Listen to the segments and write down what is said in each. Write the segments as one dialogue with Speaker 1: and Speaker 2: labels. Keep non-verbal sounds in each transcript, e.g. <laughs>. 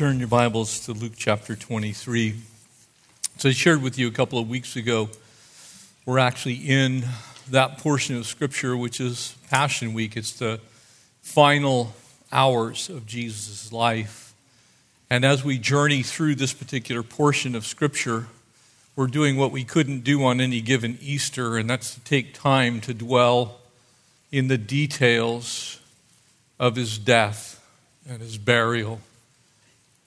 Speaker 1: Turn your Bibles to Luke chapter 23. So I shared with you a couple of weeks ago, we're actually in that portion of Scripture which is Passion Week. It's the final hours of Jesus' life. And as we journey through this particular portion of Scripture, we're doing what we couldn't do on any given Easter, and that's to take time to dwell in the details of his death and his burial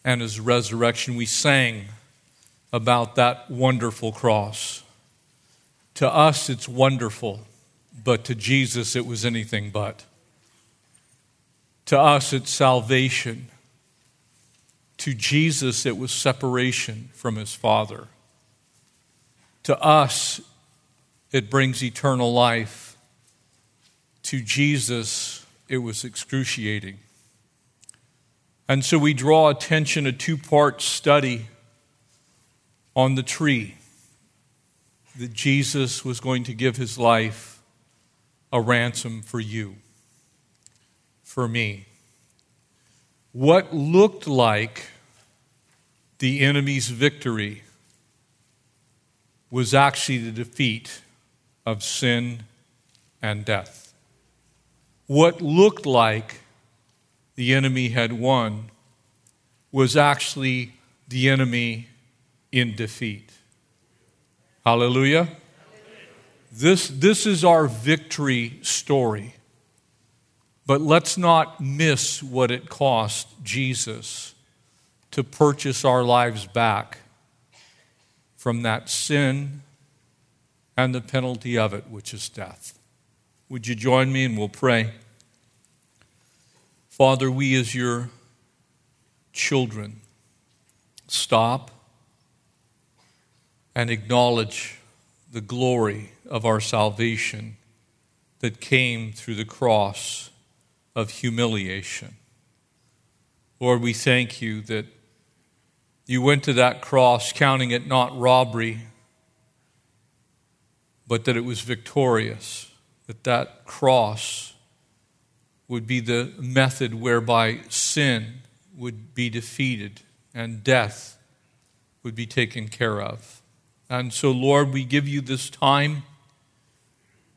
Speaker 1: and his resurrection. We sang about that wonderful cross. To us, it's wonderful, but to Jesus, it was anything but. To us, it's salvation. To Jesus, it was separation from his Father. To us, it brings eternal life. To Jesus, it was excruciating. And so we draw attention a two part study on the tree that Jesus was going to give his life a ransom for you, for me. What looked like the enemy's victory was actually the defeat of sin and death. What looked like the enemy had won was actually the enemy in defeat. Hallelujah. This, this is our victory story. But let's not miss what it cost Jesus to purchase our lives back from that sin and the penalty of it, which is death. Would you join me and we'll pray? Father, we as your children stop and acknowledge the glory of our salvation that came through the cross of humiliation. Lord, we thank you that you went to that cross counting it not robbery, but that it was victorious, that that cross would be the method whereby sin would be defeated and death would be taken care of. And so, Lord, we give you this time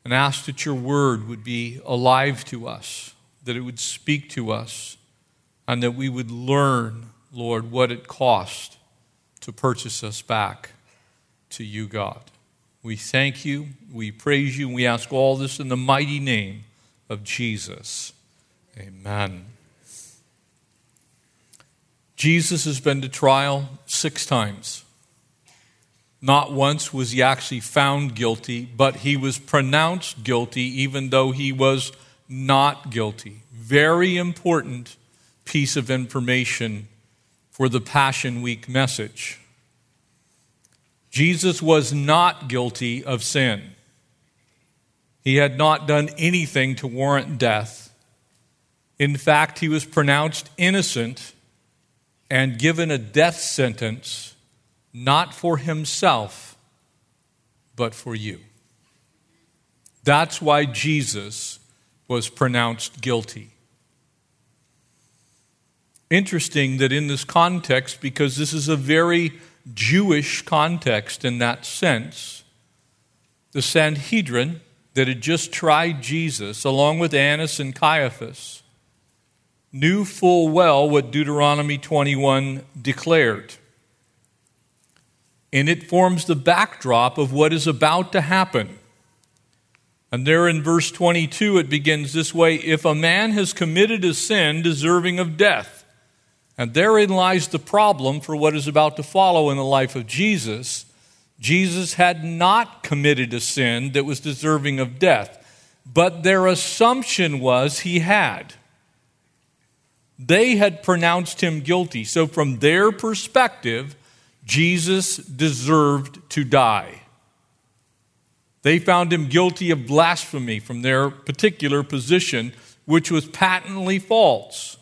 Speaker 1: and ask that your word would be alive to us, that it would speak to us, and that we would learn, Lord, what it cost to purchase us back to you, God. We thank you, we praise you, and we ask all this in the mighty name of Jesus. Amen. Jesus has been to trial six times. Not once was he actually found guilty, but he was pronounced guilty even though he was not guilty. Very important piece of information for the Passion Week message. Jesus was not guilty of sin. He had not done anything to warrant death. In fact, he was pronounced innocent and given a death sentence not for himself, but for you. That's why Jesus was pronounced guilty. Interesting that in this context, because this is a very Jewish context in that sense, the Sanhedrin that had just tried Jesus, along with Annas and Caiaphas, knew full well what Deuteronomy 21 declared and it forms the backdrop of what is about to happen. And there in verse 22, it begins this way If a man has committed a sin deserving of death, and therein lies the problem for what is about to follow in the life of Jesus. Jesus had not committed a sin that was deserving of death, but their assumption was he had. They had pronounced him guilty. So, from their perspective, Jesus deserved to die. They found him guilty of blasphemy from their particular position, which was patently false.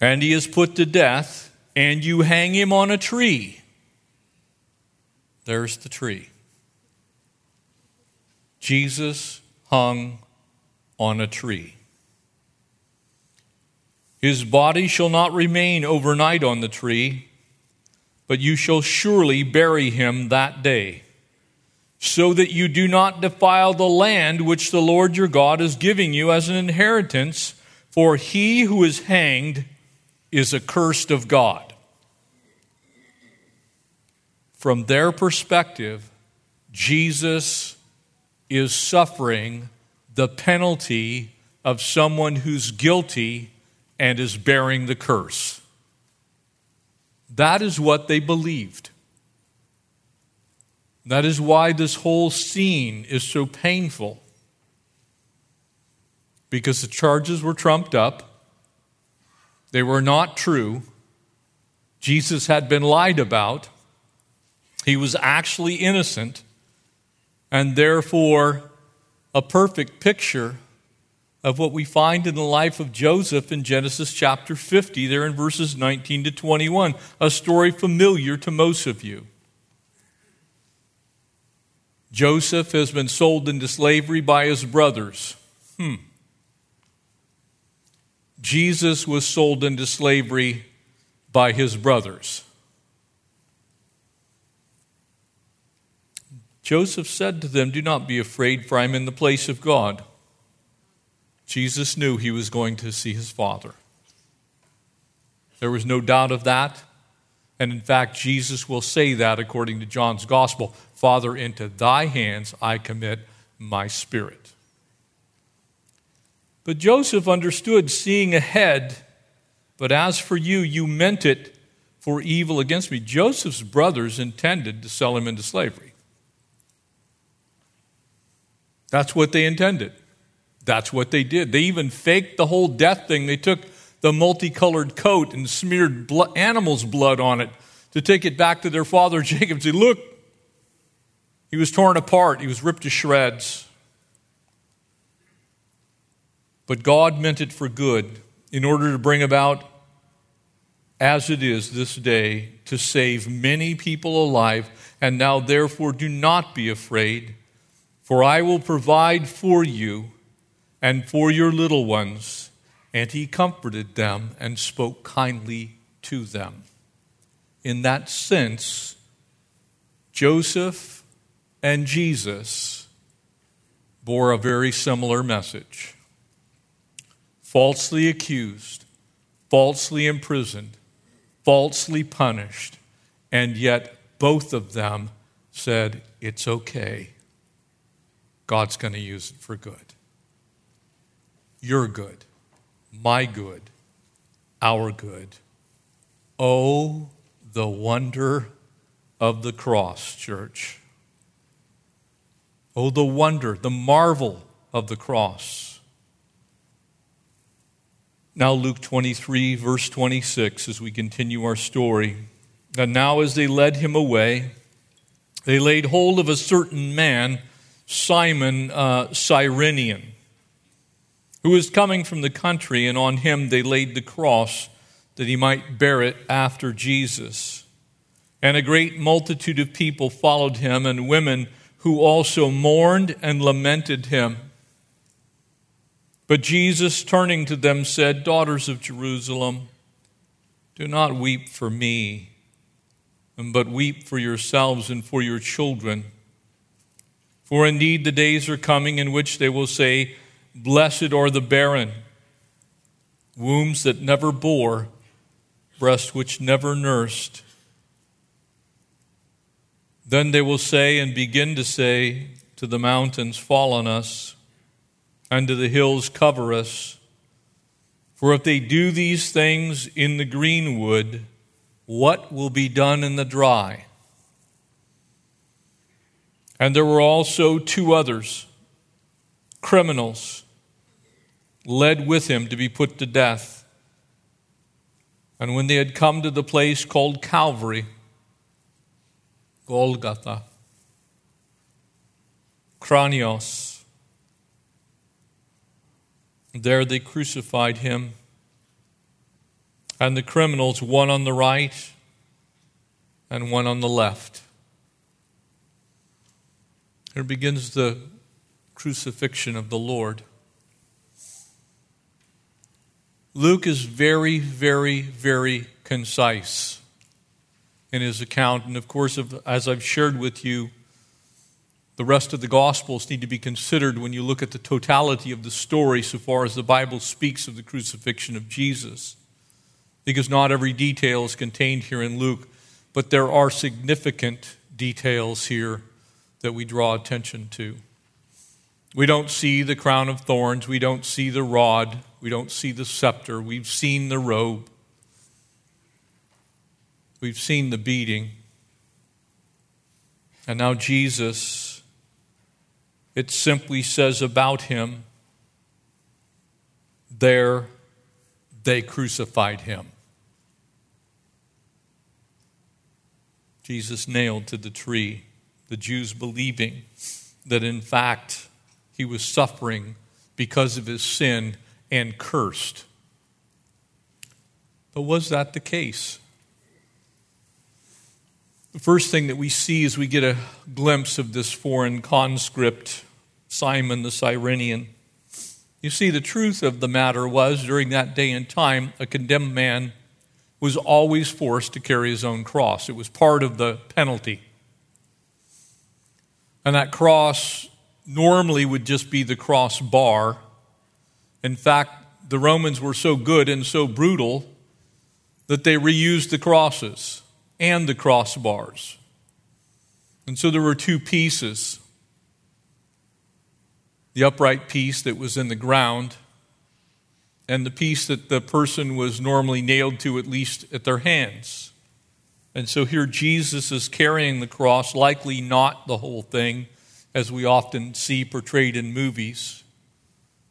Speaker 1: And he is put to death, and you hang him on a tree. There's the tree. Jesus hung on a tree. His body shall not remain overnight on the tree, but you shall surely bury him that day, so that you do not defile the land which the Lord your God is giving you as an inheritance, for he who is hanged is accursed of God. From their perspective, Jesus is suffering the penalty of someone who's guilty and is bearing the curse. That is what they believed. That is why this whole scene is so painful. Because the charges were trumped up, they were not true. Jesus had been lied about. He was actually innocent, and therefore a perfect picture of what we find in the life of Joseph in Genesis chapter 50, there in verses 19 to 21, a story familiar to most of you. Joseph has been sold into slavery by his brothers. Hmm. Jesus was sold into slavery by his brothers. Joseph said to them, Do not be afraid, for I am in the place of God. Jesus knew he was going to see his Father. There was no doubt of that. And in fact, Jesus will say that according to John's Gospel Father, into thy hands I commit my spirit. But Joseph understood seeing ahead, but as for you, you meant it for evil against me. Joseph's brothers intended to sell him into slavery. That's what they intended. That's what they did. They even faked the whole death thing. They took the multicolored coat and smeared blood, animal's blood on it to take it back to their father <laughs> Jacob and say, Look, he was torn apart, he was ripped to shreds. But God meant it for good in order to bring about, as it is this day, to save many people alive. And now, therefore, do not be afraid, for I will provide for you and for your little ones. And he comforted them and spoke kindly to them. In that sense, Joseph and Jesus bore a very similar message. Falsely accused, falsely imprisoned, falsely punished, and yet both of them said, It's okay. God's going to use it for good your good, my good, our good. Oh, the wonder of the cross, church. Oh, the wonder, the marvel of the cross. Now, Luke 23, verse 26, as we continue our story. And now, as they led him away, they laid hold of a certain man, Simon uh, Cyrenian who was coming from the country, and on him they laid the cross that he might bear it after Jesus. And a great multitude of people followed him, and women who also mourned and lamented him. But Jesus, turning to them, said, Daughters of Jerusalem, do not weep for me, but weep for yourselves and for your children. For indeed the days are coming in which they will say, Blessed are the barren, wombs that never bore, breasts which never nursed. Then they will say and begin to say to the mountains, Fall on us, and to the hills, Cover us. For if they do these things in the greenwood, what will be done in the dry? And there were also two others, criminals led with him to be put to death. And when they had come to the place called Calvary, Golgotha, Kranios, there they crucified him, and the criminals, one on the right and one on the left. Here begins the crucifixion of the Lord. Luke is very, very, very concise in his account. And of course, as I've shared with you, the rest of the Gospels need to be considered when you look at the totality of the story so far as the Bible speaks of the crucifixion of Jesus. Because not every detail is contained here in Luke, but there are significant details here that we draw attention to. We don't see the crown of thorns. We don't see the rod. We don't see the scepter. We've seen the robe. We've seen the beating. And now Jesus, it simply says about him, there they crucified him. Jesus nailed to the tree, the Jews believing that in fact he was suffering because of his sin and cursed. But was that the case? The first thing that we see is we get a glimpse of this foreign conscript, Simon the Cyrenian. You see, the truth of the matter was during that day and time, a condemned man was always forced to carry his own cross. It was part of the penalty. And that cross normally would just be the crossbar. In fact, the Romans were so good and so brutal that they reused the crosses and the crossbars. And so there were two pieces the upright piece that was in the ground, and the piece that the person was normally nailed to, at least at their hands. And so here Jesus is carrying the cross, likely not the whole thing, as we often see portrayed in movies,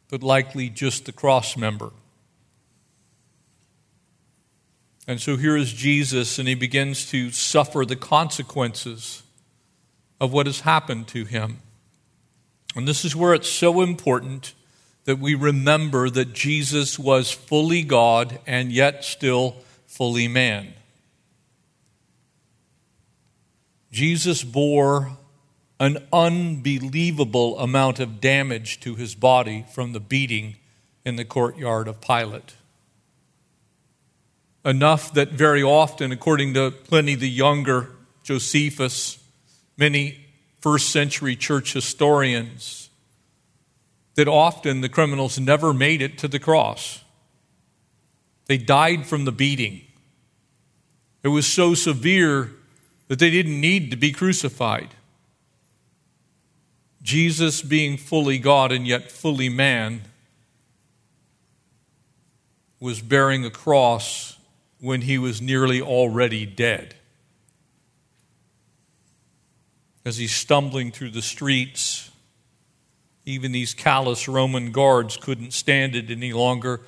Speaker 1: but likely just the cross member. And so here is Jesus, and he begins to suffer the consequences of what has happened to him. And this is where it's so important that we remember that Jesus was fully God and yet still fully man. Jesus bore an unbelievable amount of damage to his body from the beating in the courtyard of Pilate. Enough that very often, according to Pliny the Younger, Josephus, many first century church historians, that often the criminals never made it to the cross. They died from the beating. It was so severe that they didn't need to be crucified. Jesus, being fully God and yet fully man, was bearing a cross when he was nearly already dead. As he's stumbling through the streets, even these callous Roman guards couldn't stand it any longer.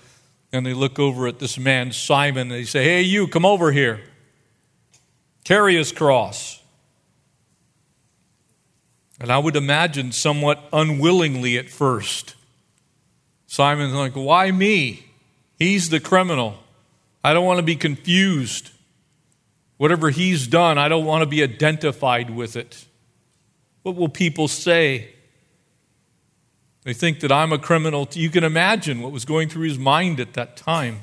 Speaker 1: And they look over at this man, Simon, and they say, Hey, you, come over here. Carry his cross. And I would imagine somewhat unwillingly at first. Simon's like, Why me? He's the criminal. I don't want to be confused. Whatever he's done, I don't want to be identified with it. What will people say? They think that I'm a criminal. You can imagine what was going through his mind at that time.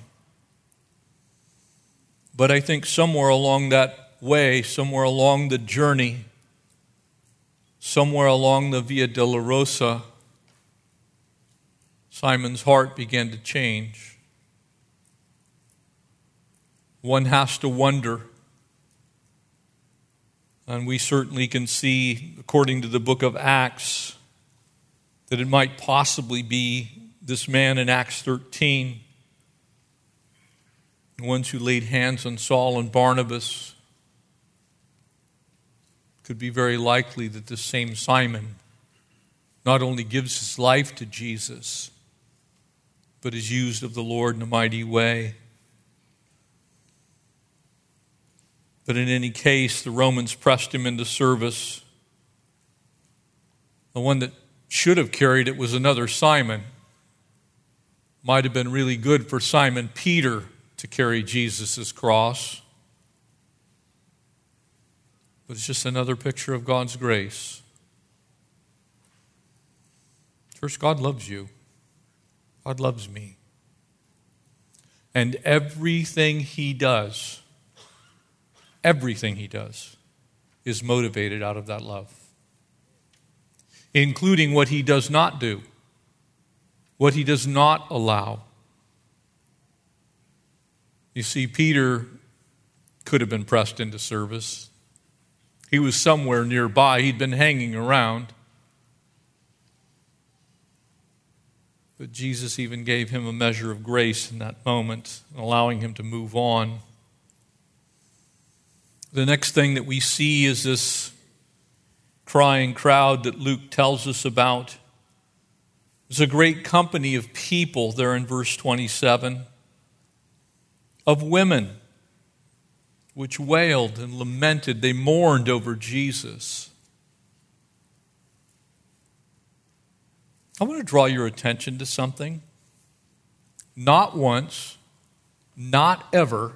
Speaker 1: But I think somewhere along that way, somewhere along the journey, somewhere along the Via Dolorosa, Simon's heart began to change. One has to wonder, and we certainly can see, according to the book of Acts, that it might possibly be this man in Acts 13, the ones who laid hands on Saul and Barnabas could be very likely that the same Simon not only gives his life to Jesus, but is used of the Lord in a mighty way. But in any case, the Romans pressed him into service. The one that should have carried it was another Simon. Might have been really good for Simon Peter to carry Jesus' cross. But it's just another picture of God's grace. First, God loves you. God loves me. And everything He does, everything He does, is motivated out of that love, including what He does not do, what He does not allow. You see, Peter could have been pressed into service. He was somewhere nearby, he'd been hanging around. But Jesus even gave him a measure of grace in that moment, allowing him to move on. The next thing that we see is this crying crowd that Luke tells us about. There's a great company of people there in verse 27 of women which wailed and lamented. They mourned over Jesus. I want to draw your attention to something. Not once, not ever,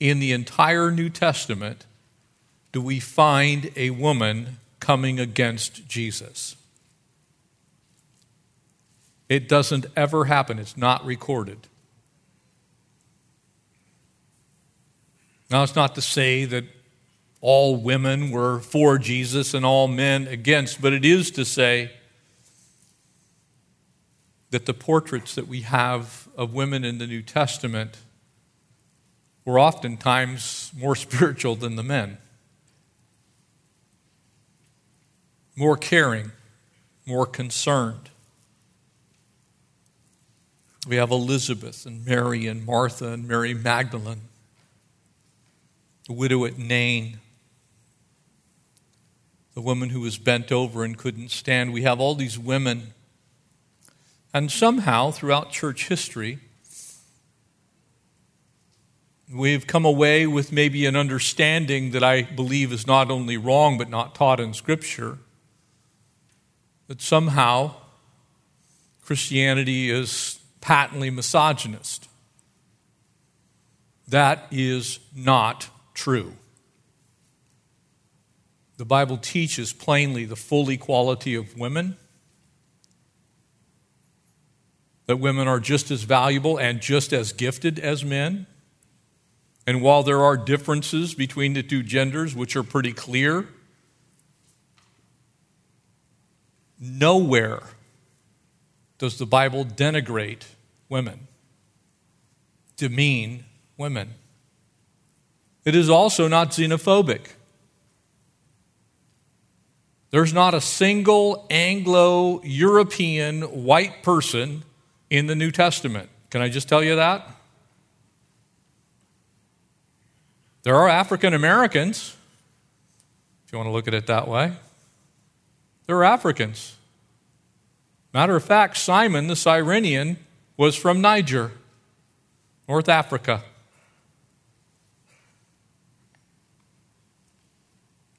Speaker 1: in the entire New Testament do we find a woman coming against Jesus. It doesn't ever happen, it's not recorded. Now, it's not to say that all women were for Jesus and all men against, but it is to say that the portraits that we have of women in the New Testament were oftentimes more <laughs> spiritual than the men, more caring, more concerned. We have Elizabeth and Mary and Martha and Mary Magdalene, the widow at Nain, the woman who was bent over and couldn't stand. We have all these women and somehow, throughout church history, we've come away with maybe an understanding that I believe is not only wrong but not taught in Scripture that somehow Christianity is patently misogynist. That is not true. The Bible teaches plainly the full equality of women that women are just as valuable and just as gifted as men. And while there are differences between the two genders, which are pretty clear, nowhere does the Bible denigrate women, demean women. It is also not xenophobic. There's not a single Anglo European white person in the New Testament. Can I just tell you that? There are African Americans, if you want to look at it that way. There are Africans. Matter of fact, Simon the Cyrenian was from Niger, North Africa.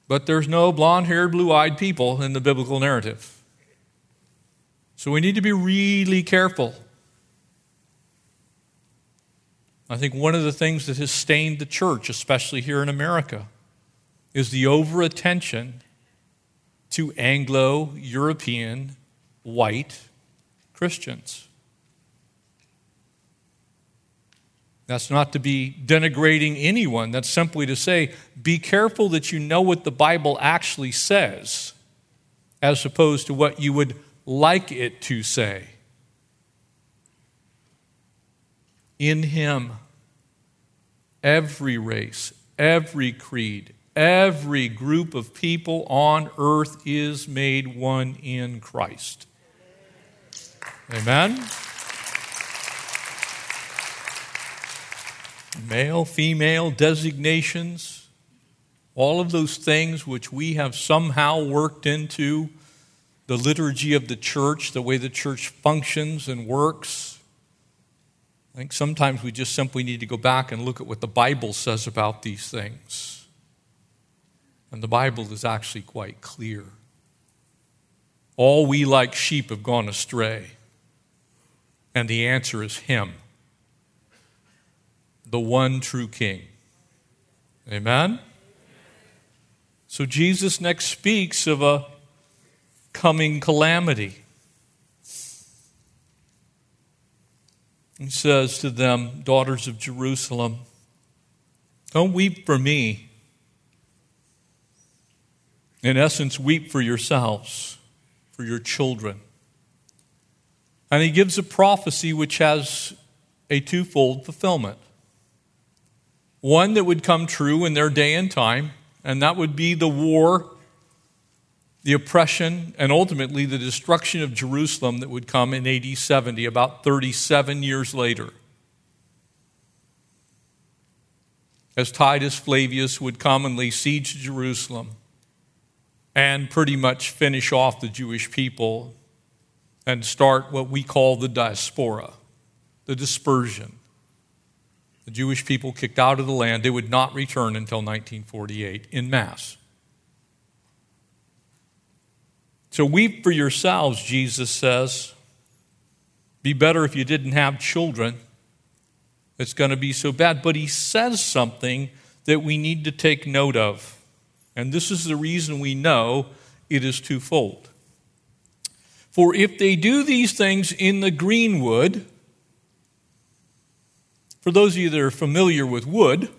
Speaker 1: But there's no blonde haired, blue eyed people in the biblical narrative. So we need to be really careful. I think one of the things that has stained the church, especially here in America, is the over attention to Anglo European white Christians. That's not to be denigrating anyone. That's simply to say, be careful that you know what the Bible actually says, as opposed to what you would like it to say. In Him, every race, every creed, every group of people on earth is made one in Christ. Amen? Male, female designations, all of those things which we have somehow worked into the liturgy of the church, the way the church functions and works, I think sometimes we just simply need to go back and look at what the Bible says about these things. And the Bible is actually quite clear. All we like sheep have gone astray. And the answer is Him, the one true King. Amen? So Jesus next speaks of a coming calamity. He says to them, Daughters of Jerusalem, don't weep for me. In essence, weep for yourselves, for your children. And he gives a prophecy which has a twofold fulfillment. One that would come true in their day and time, and that would be the war, the oppression, and ultimately the destruction of Jerusalem that would come in AD 70, about 37 years later. As Titus Flavius would commonly siege Jerusalem and pretty much finish off the Jewish people and start what we call the diaspora, the dispersion. The Jewish people kicked out of the land, they would not return until 1948 in mass. So weep for yourselves, Jesus says. Be better if you didn't have children. It's going to be so bad. But he says something that we need to take note of. And this is the reason we know it is twofold. For if they do these things in the greenwood, for those of you that are familiar with wood,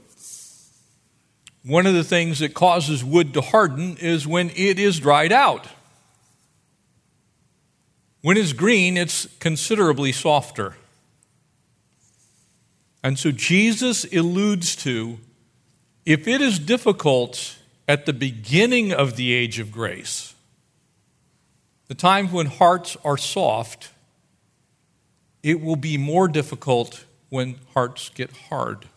Speaker 1: one of the things that causes wood to harden is when it is dried out. When it's green, it's considerably softer. And so Jesus alludes to if it is difficult at the beginning of the age of grace, the time when hearts are soft, it will be more difficult when hearts get hard.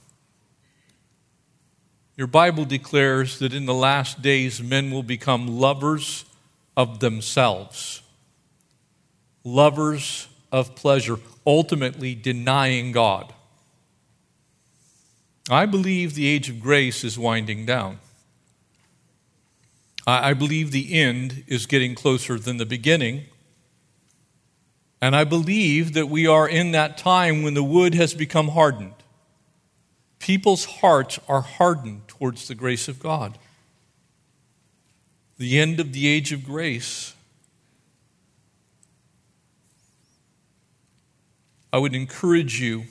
Speaker 1: Your Bible declares that in the last days men will become lovers of themselves, lovers of pleasure, ultimately denying God. I believe the age of grace is winding down. I believe the end is getting closer than the beginning. And I believe that we are in that time when the wood has become hardened. People's hearts are hardened towards the grace of God. The end of the age of grace. I would encourage you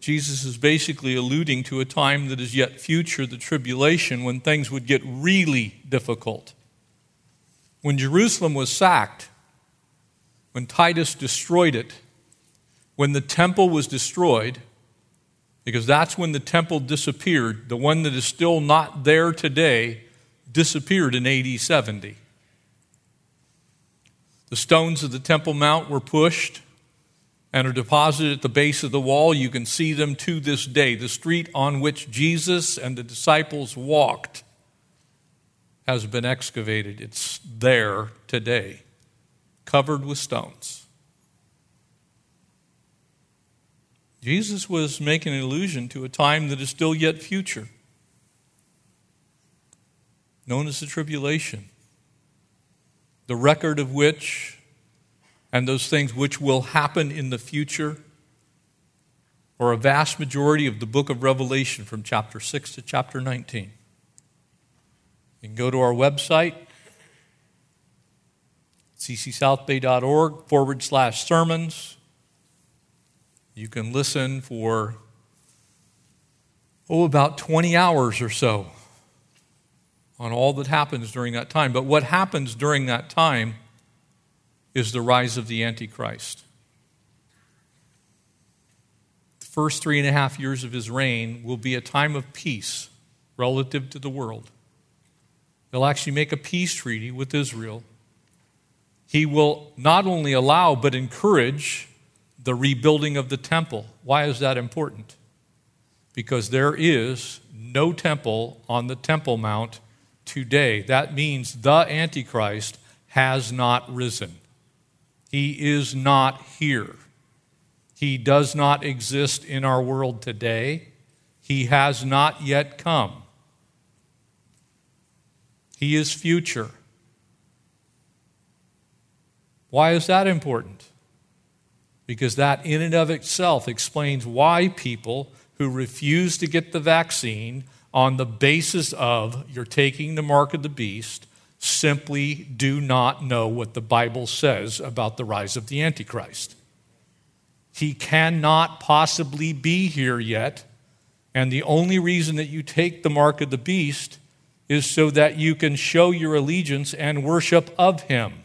Speaker 1: Jesus is basically alluding to a time that is yet future, the tribulation, when things would get really difficult. When Jerusalem was sacked, when Titus destroyed it, when the temple was destroyed, because that's when the temple disappeared, the one that is still not there today disappeared in AD 70. The stones of the Temple Mount were pushed and are deposited at the base of the wall. You can see them to this day. The street on which Jesus and the disciples walked has been excavated. It's there today, covered with stones. Jesus was making an allusion to a time that is still yet future, known as the tribulation, the record of which and those things which will happen in the future, or a vast majority of the book of Revelation from chapter 6 to chapter 19. You can go to our website, ccsouthbay.org forward slash sermons. You can listen for, oh, about 20 hours or so on all that happens during that time. But what happens during that time is the rise of the Antichrist. The first three and a half years of his reign will be a time of peace relative to the world. He'll actually make a peace treaty with Israel. He will not only allow but encourage the rebuilding of the temple. Why is that important? Because there is no temple on the Temple Mount today. That means the Antichrist has not risen. He is not here. He does not exist in our world today. He has not yet come. He is future. Why is that important? Because that, in and of itself, explains why people who refuse to get the vaccine on the basis of you're taking the mark of the beast simply do not know what the Bible says about the rise of the Antichrist. He cannot possibly be here yet, and the only reason that you take the mark of the beast is so that you can show your allegiance and worship of him.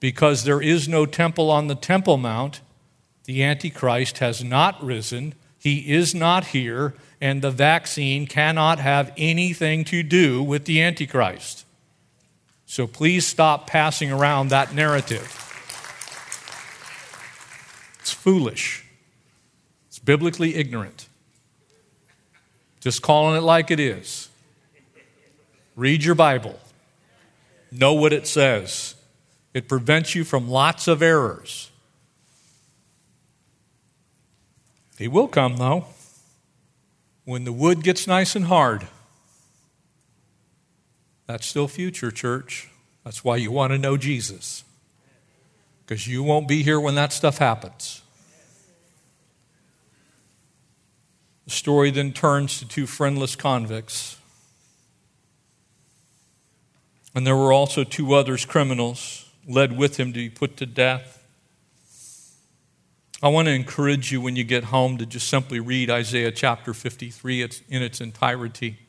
Speaker 1: Because there is no temple on the Temple Mount, the Antichrist has not risen, he is not here, and the vaccine cannot have anything to do with the Antichrist. So please stop passing around that narrative. It's foolish, it's biblically ignorant. Just calling it like it is. Read your Bible, know what it says. It prevents you from lots of errors. He will come, though, when the wood gets nice and hard. That's still future, church. That's why you want to know Jesus. Because you won't be here when that stuff happens. The story then turns to two friendless convicts. And there were also two others, criminals led with him to be put to death. I want to encourage you when you get home to just simply read Isaiah chapter 53 in its entirety.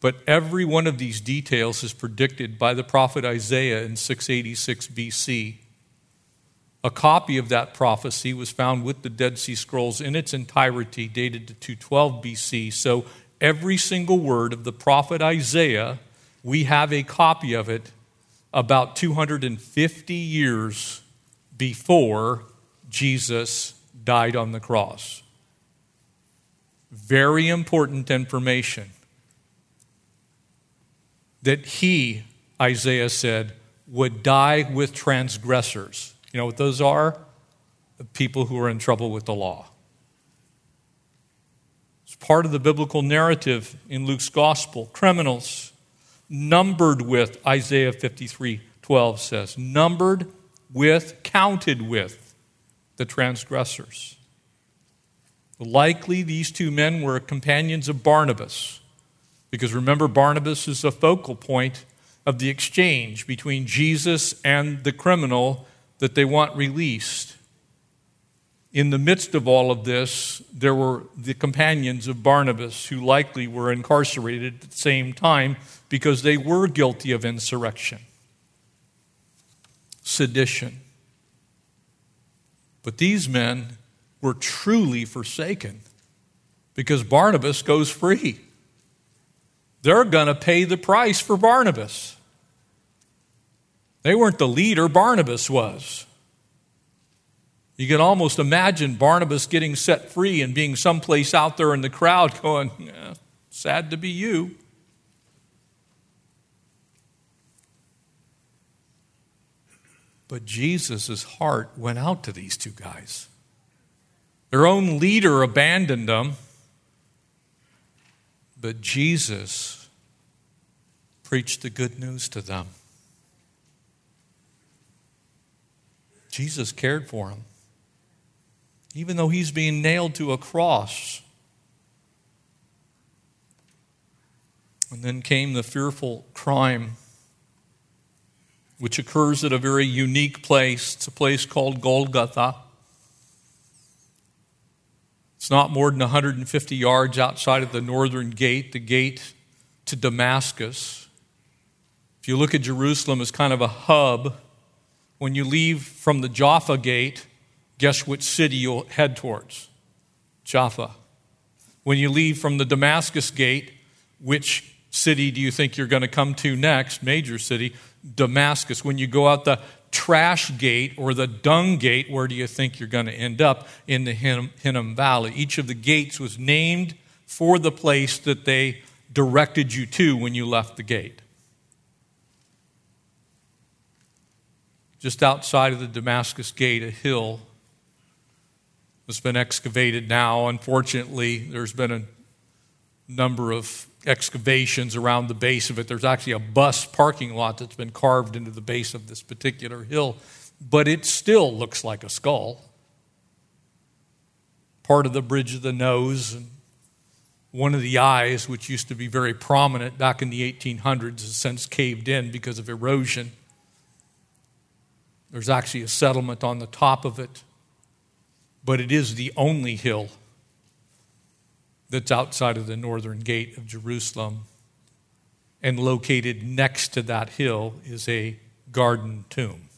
Speaker 1: But every one of these details is predicted by the prophet Isaiah in 686 BC. A copy of that prophecy was found with the Dead Sea Scrolls in its entirety, dated to 212 BC. So every single word of the prophet Isaiah, we have a copy of it about 250 years before Jesus died on the cross. Very important information that he, Isaiah said, would die with transgressors. You know what those are? The people who are in trouble with the law. It's part of the biblical narrative in Luke's gospel. Criminals numbered with, Isaiah 53 12 says, numbered with, counted with the transgressors. Likely these two men were companions of Barabbas, because remember, Barabbas is the focal point of the exchange between Jesus and the criminal that they want released in the midst of all of this, there were the companions of Barabbas who likely were incarcerated at the same time because they were guilty of insurrection, sedition. But these men were truly forsaken because Barabbas goes free. They're going to pay the price for Barabbas. They weren't the leader, Barabbas was. You can almost imagine Barabbas getting set free and being someplace out there in the crowd going, sad to be you. But Jesus' heart went out to these two guys. Their own leader abandoned them, but Jesus preached the good news to them. Jesus cared for them even though he's being nailed to a cross. And then came the fearful crime, which occurs at a very unique place. It's a place called Golgotha. It's not more than 150 yards outside of the northern gate, the gate to Damascus. If you look at Jerusalem as kind of a hub, when you leave from the Jaffa gate, guess which city you'll head towards? Jaffa. When you leave from the Damascus gate, which city do you think you're going to come to next? Major city, Damascus. When you go out the trash gate or the dung gate, where do you think you're going to end up? In the Hinnom, Valley. Each of the gates was named for the place that they directed you to when you left the gate. Just outside of the Damascus gate, a hill It's been excavated now. Unfortunately, there's been a number of excavations around the base of it. There's actually a bus parking lot that's been carved into the base of this particular hill, but it still looks like a skull. Part of the bridge of the nose and one of the eyes, which used to be very prominent back in the 1800s, has since caved in because of erosion. There's actually a settlement on the top of it, but it is the only hill that's outside of the northern gate of Jerusalem. And located next to that hill is a garden tomb.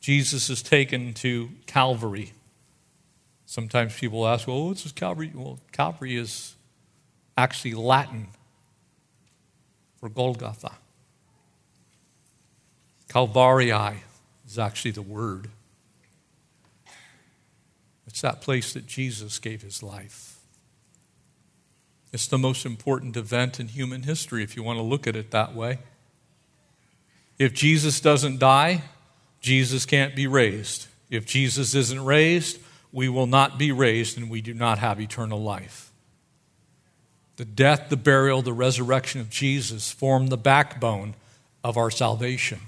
Speaker 1: Jesus is taken to Calvary. Sometimes people ask, well, what's this Calvary? Well, Calvary is actually Latin for Golgotha. Calvarii is actually the word. It's that place that Jesus gave his life. It's the most important event in human history, if you want to look at it that way. If Jesus doesn't die, Jesus can't be raised. If Jesus isn't raised, we will not be raised and we do not have eternal life. The death, the burial, the resurrection of Jesus form the backbone of our salvation.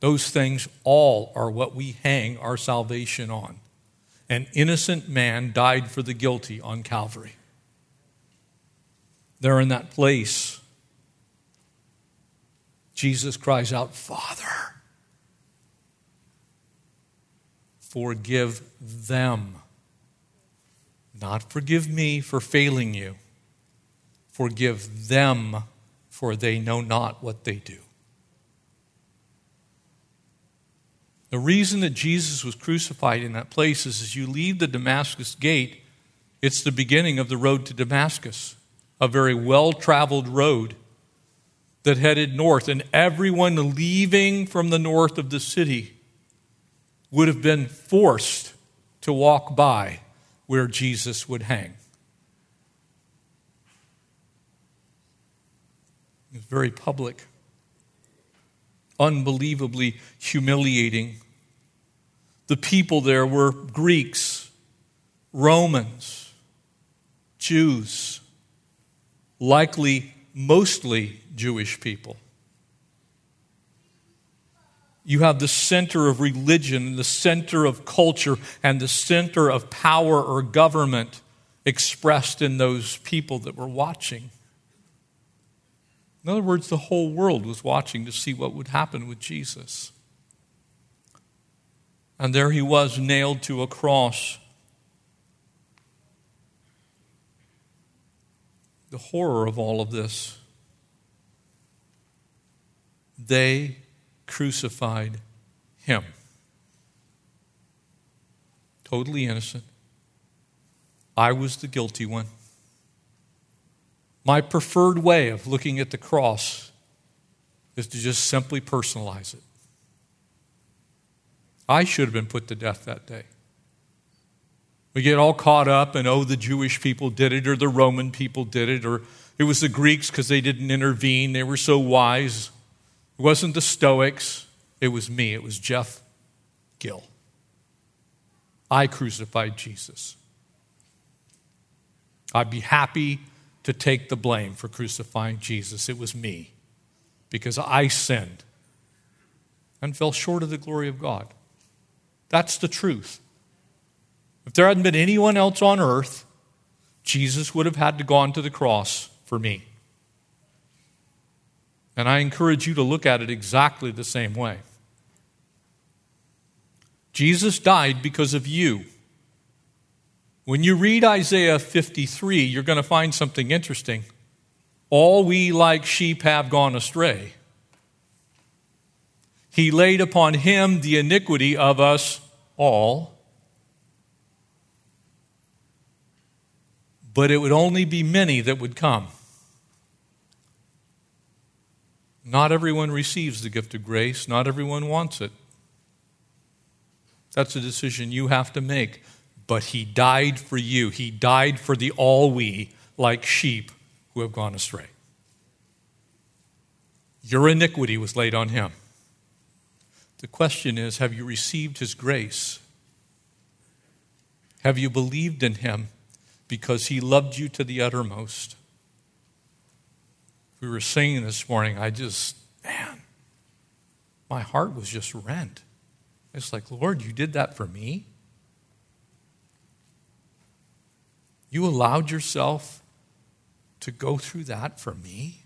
Speaker 1: Those things all are what we hang our salvation on. An innocent man died for the guilty on Calvary. There in that place, Jesus cries out, Father, forgive them. Not forgive me for failing you. Forgive them, for they know not what they do. The reason that Jesus was crucified in that place is as you leave the Damascus gate, it's the beginning of the road to Damascus, a very well traveled road that headed north. And everyone leaving from the north of the city would have been forced to walk by where Jesus would hang. It was very public, unbelievably humiliating the people there were Greeks, Romans, Jews, likely mostly Jewish people. You have the center of religion, the center of culture, and the center of power or government expressed in those people that were watching. In other words, the whole world was watching to see what would happen with Jesus. And there he was nailed to a cross. The horror of all of this. They crucified him. Totally innocent. I was the guilty one. My preferred way of looking at the cross is to just simply personalize it. I should have been put to death that day. We get all caught up and, oh, the Jewish people did it, or the Roman people did it, or it was the Greeks because they didn't intervene. They were so wise. It wasn't the Stoics, it was me. It was Jeff Gill. I crucified Jesus. I'd be happy to take the blame for crucifying Jesus. It was me because I sinned and fell short of the glory of God. That's the truth. If there hadn't been anyone else on earth, Jesus would have had to gone to the cross for me. And I encourage you to look at it exactly the same way. Jesus died because of you. When you read Isaiah 53, you're going to find something interesting. All we like sheep have gone astray. He laid upon him the iniquity of us all, but it would only be many that would come. Not everyone receives the gift of grace, not everyone wants it. That's a decision you have to make. But he died for you. He died for the all we, like sheep who have gone astray. Your iniquity was laid on him. The question is have you received his grace? Have you believed in him because he loved you to the uttermost? We were singing this morning, I just, man, my heart was just rent. It's like, Lord, you did that for me? You allowed yourself to go through that for me?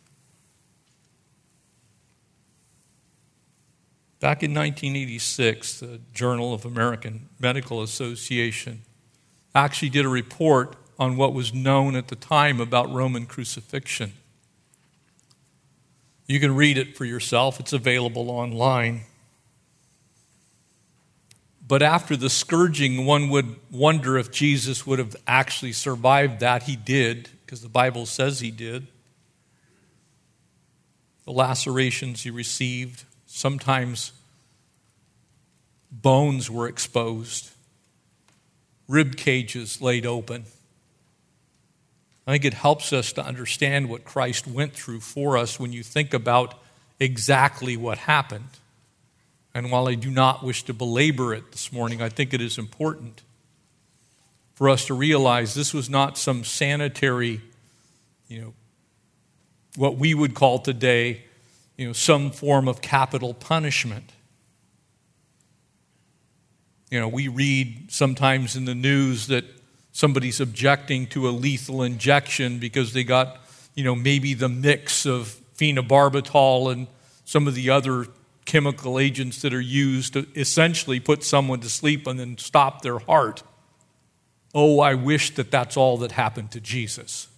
Speaker 1: Back in 1986, the Journal of American Medical Association actually did a report on what was known at the time about Roman crucifixion. You can read it for yourself, it's available online. But after the scourging, one would wonder if Jesus would have actually survived that. He did, because the Bible says he did. The lacerations he received, sometimes bones were exposed, rib cages laid open. I think it helps us to understand what Christ went through for us when you think about exactly what happened. And while I do not wish to belabor it this morning, I think it is important for us to realize this was not some sanitary, you know, what we would call today, you know, some form of capital punishment. You know, we read sometimes in the news that somebody's objecting to a lethal injection because they got, you know, maybe the mix of phenobarbital and some of the other chemical agents that are used to essentially put someone to sleep and then stop their heart. Oh, I wish that that's all that happened to Jesus.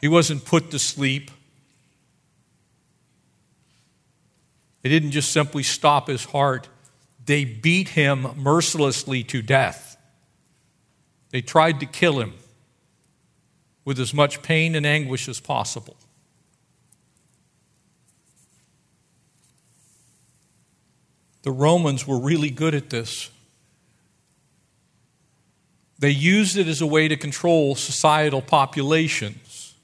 Speaker 1: He wasn't put to sleep. They didn't just simply stop his heart, they beat him mercilessly to death. They tried to kill him with as much pain and anguish as possible. The Romans were really good at this. They used it as a way to control societal populations.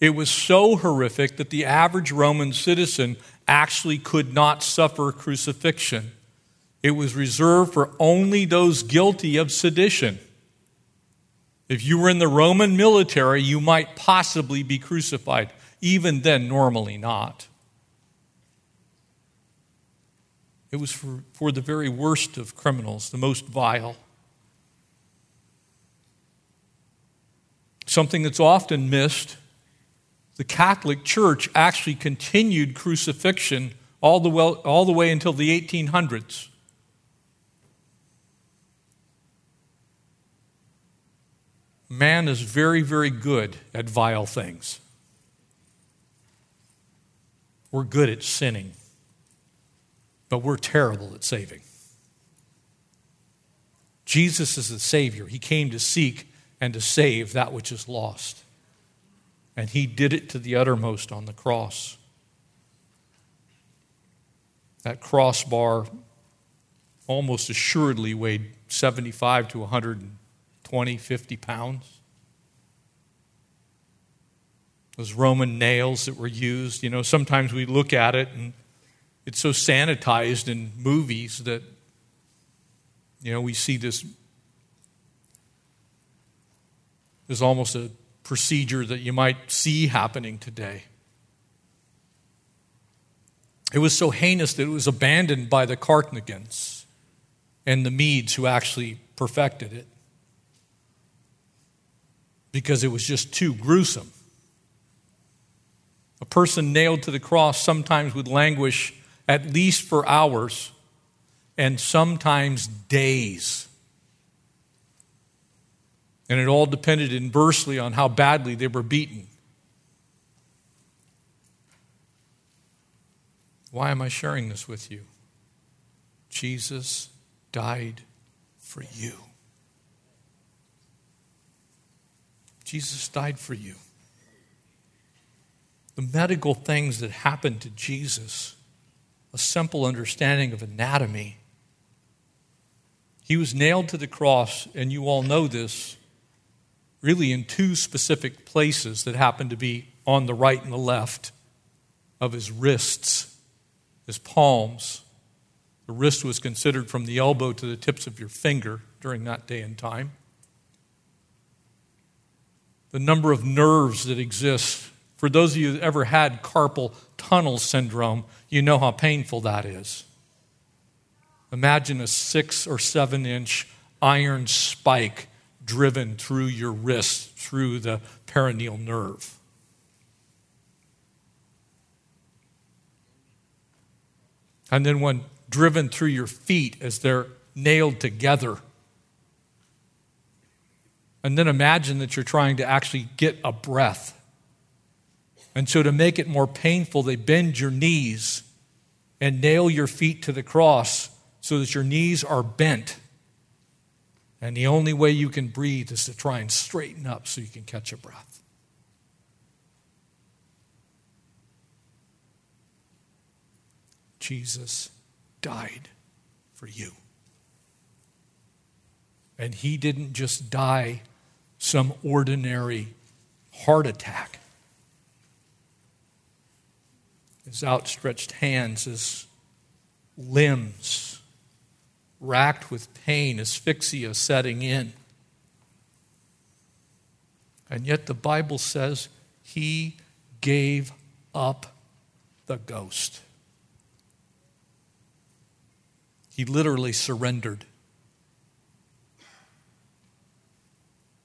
Speaker 1: It was so horrific that the average Roman citizen actually could not suffer crucifixion. It was reserved for only those guilty of sedition. If you were in the Roman military, you might possibly be crucified. Even then, normally not. It was for, for the very worst of criminals, the most vile. Something that's often missed the Catholic Church actually continued crucifixion all the, way, all the way until the 1800s. Man is very, very good at vile things. We're good at sinning but we're terrible at saving. Jesus is the Savior. He came to seek and to save that which is lost. And He did it to the uttermost on the cross. That crossbar almost assuredly weighed 75 to 120, 50 pounds. Those Roman nails that were used, you know, sometimes we look at it and it's so sanitized in movies that, you know, we see this. There's almost a procedure that you might see happening today. It was so heinous that it was abandoned by the Carthaginians and the Medes who actually perfected it because it was just too gruesome. A person nailed to the cross sometimes would languish at least for hours and sometimes days. And it all depended inversely on how badly they were beaten. Why am I sharing this with you? Jesus died for you. Jesus died for you. The medical things that happened to Jesus a simple understanding of anatomy. He was nailed to the cross, and you all know this, really in two specific places that happened to be on the right and the left of his wrists. his palms. The wrist was considered from the elbow to the tips of your finger during that day and time. The number of nerves that exist. For those of you that ever had carpal tunnel syndrome, you know how painful that is. Imagine a six or seven inch iron spike driven through your wrist, through the perineal nerve. And then when driven through your feet as they're nailed together. And then imagine that you're trying to actually get a breath. And so, to make it more painful, they bend your knees and nail your feet to the cross so that your knees are bent. And the only way you can breathe is to try and straighten up so you can catch a breath. Jesus died for you. And he didn't just die some ordinary heart attack. His outstretched hands, his limbs racked with pain, asphyxia setting in. And yet the Bible says he gave up the ghost. He literally surrendered.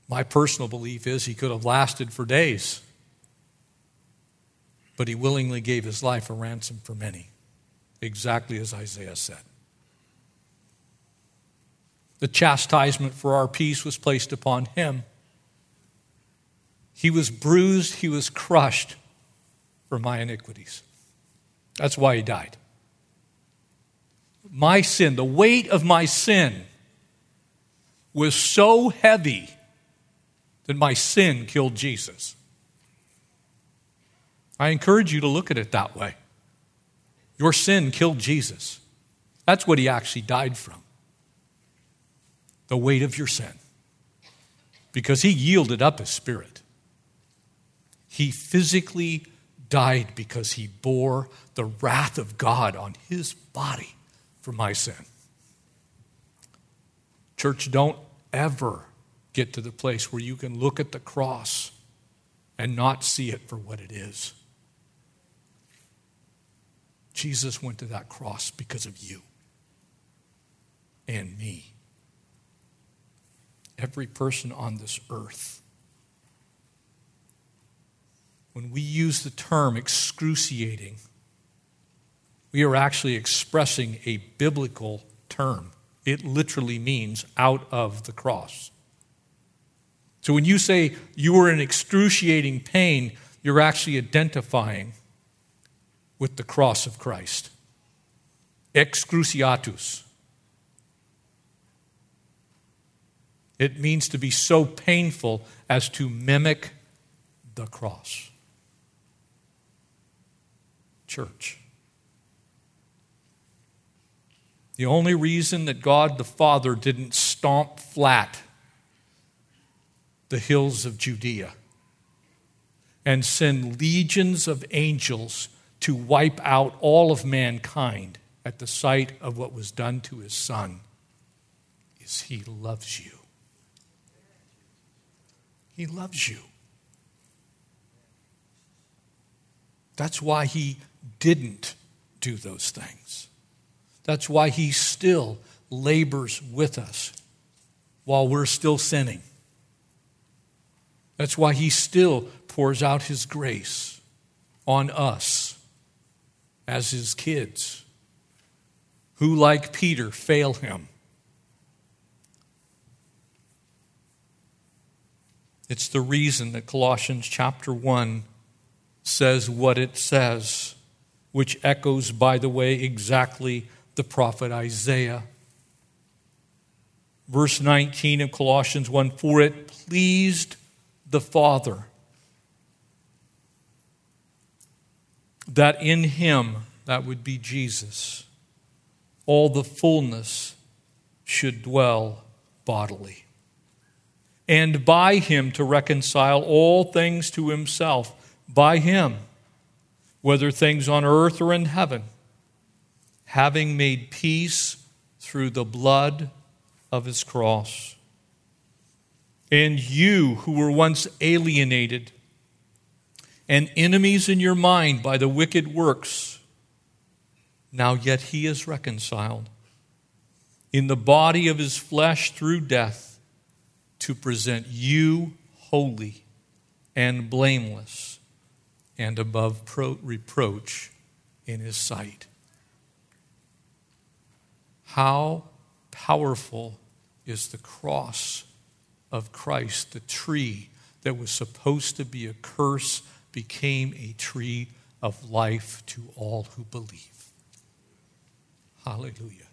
Speaker 1: My personal belief is he could have lasted for days, but he willingly gave his life a ransom for many, exactly as Isaiah said. The chastisement for our peace was placed upon him. He was bruised, he was crushed for my iniquities. That's why he died my sin, the weight of my sin, was so heavy that my sin killed Jesus. I encourage you to look at it that way. Your sin killed Jesus. That's what he actually died from the weight of your sin. Because he yielded up his spirit. He physically died because he bore the wrath of God on his body for my sin. Church, don't ever get to the place where you can look at the cross and not see it for what it is. Jesus went to that cross because of you and me. Every person on this earth. When we use the term excruciating, we are actually expressing a biblical term. It literally means out of the cross. So when you say you were in excruciating pain, you're actually identifying with the cross of Christ. Excruciatus. It means to be so painful as to mimic the cross. Church. The only reason that God the Father didn't stomp flat the hills of Judea and send legions of angels to wipe out all of mankind at the sight of what was done to his son is he loves you. He loves you. That's why he didn't do those things. That's why he still labors with us while we're still sinning. That's why he still pours out his grace on us as his kids who, like Peter, fail him. It's the reason that Colossians chapter 1 says what it says, which echoes, by the way, exactly the prophet Isaiah. Verse 19 of Colossians 1 For it pleased the Father that in him, that would be Jesus, all the fullness should dwell bodily. And by him to reconcile all things to himself, by him, whether things on earth or in heaven having made peace through the blood of his cross. And you who were once alienated and enemies in your mind by the wicked works, now yet he is reconciled in the body of his flesh through death to present you holy and blameless and above pro- reproach in his sight. How powerful is the cross of Christ, the tree that was supposed to be a curse became a tree of life to all who believe. Hallelujah.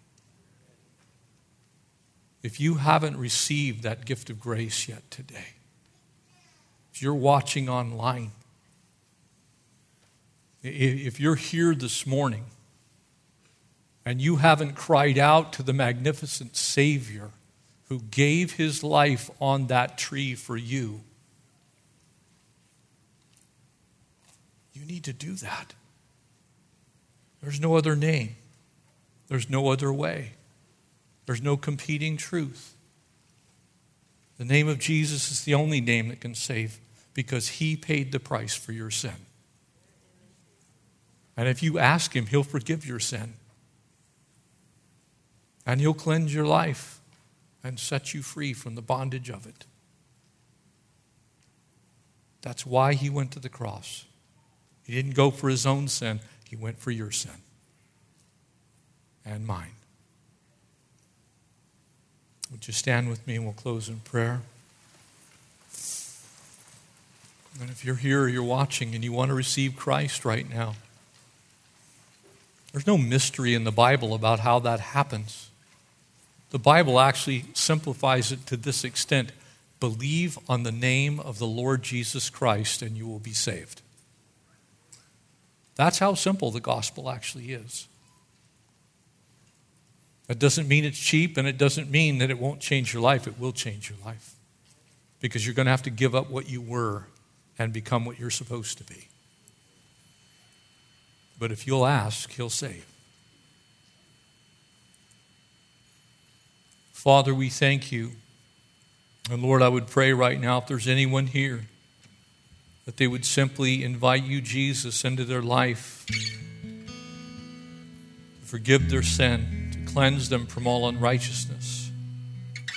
Speaker 1: If you haven't received that gift of grace yet today, if you're watching online, if you're here this morning and you haven't cried out to the magnificent Savior who gave his life on that tree for you, You need to do that. There's no other name, there's no other way, there's no competing truth. The name of Jesus is the only name that can save because he paid the price for your sin. And if you ask him, he'll forgive your sin. And he'll cleanse your life and set you free from the bondage of it. That's why he went to the cross. He didn't go for his own sin, he went for your sin and mine. Would you stand with me and we'll close in prayer? And if you're here or you're watching and you want to receive Christ right now, there's no mystery in the Bible about how that happens. The Bible actually simplifies it to this extent believe on the name of the Lord Jesus Christ and you will be saved. That's how simple the gospel actually is. It doesn't mean it's cheap, and it doesn't mean that it won't change your life. It will change your life because you're going to have to give up what you were and become what you're supposed to be. But if you'll ask, He'll save. Father, we thank you. And Lord, I would pray right now if there's anyone here that they would simply invite you, Jesus, into their life, to forgive their sin, to cleanse them from all unrighteousness,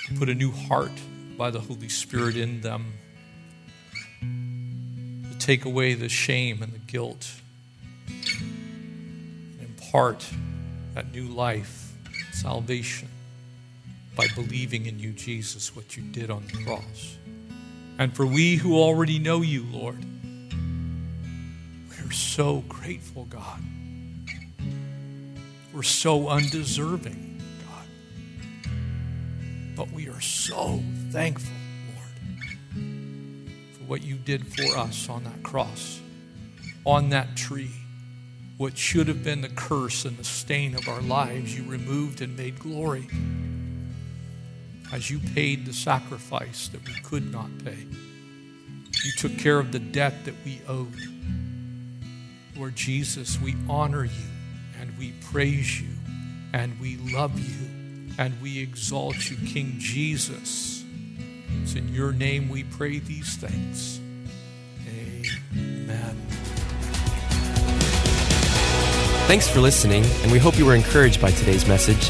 Speaker 1: to put a new heart by the Holy Spirit in them, to take away the shame and the guilt, and impart that new life, salvation, by believing in you, Jesus, what you did on the cross. And for we who already know you, Lord, we're so grateful, God. We're so undeserving, God. But we are so thankful, Lord, for what you did for us on that cross, on that tree. What should have been the curse and the stain of our lives, you removed and made glory as you paid the sacrifice that we could not pay. You took care of the debt that we owed. Lord Jesus, we honor you and we praise you and we love you and we exalt you, King Jesus. It's in your name we pray these things. Amen.
Speaker 2: Thanks for listening, and we hope you were encouraged by today's message.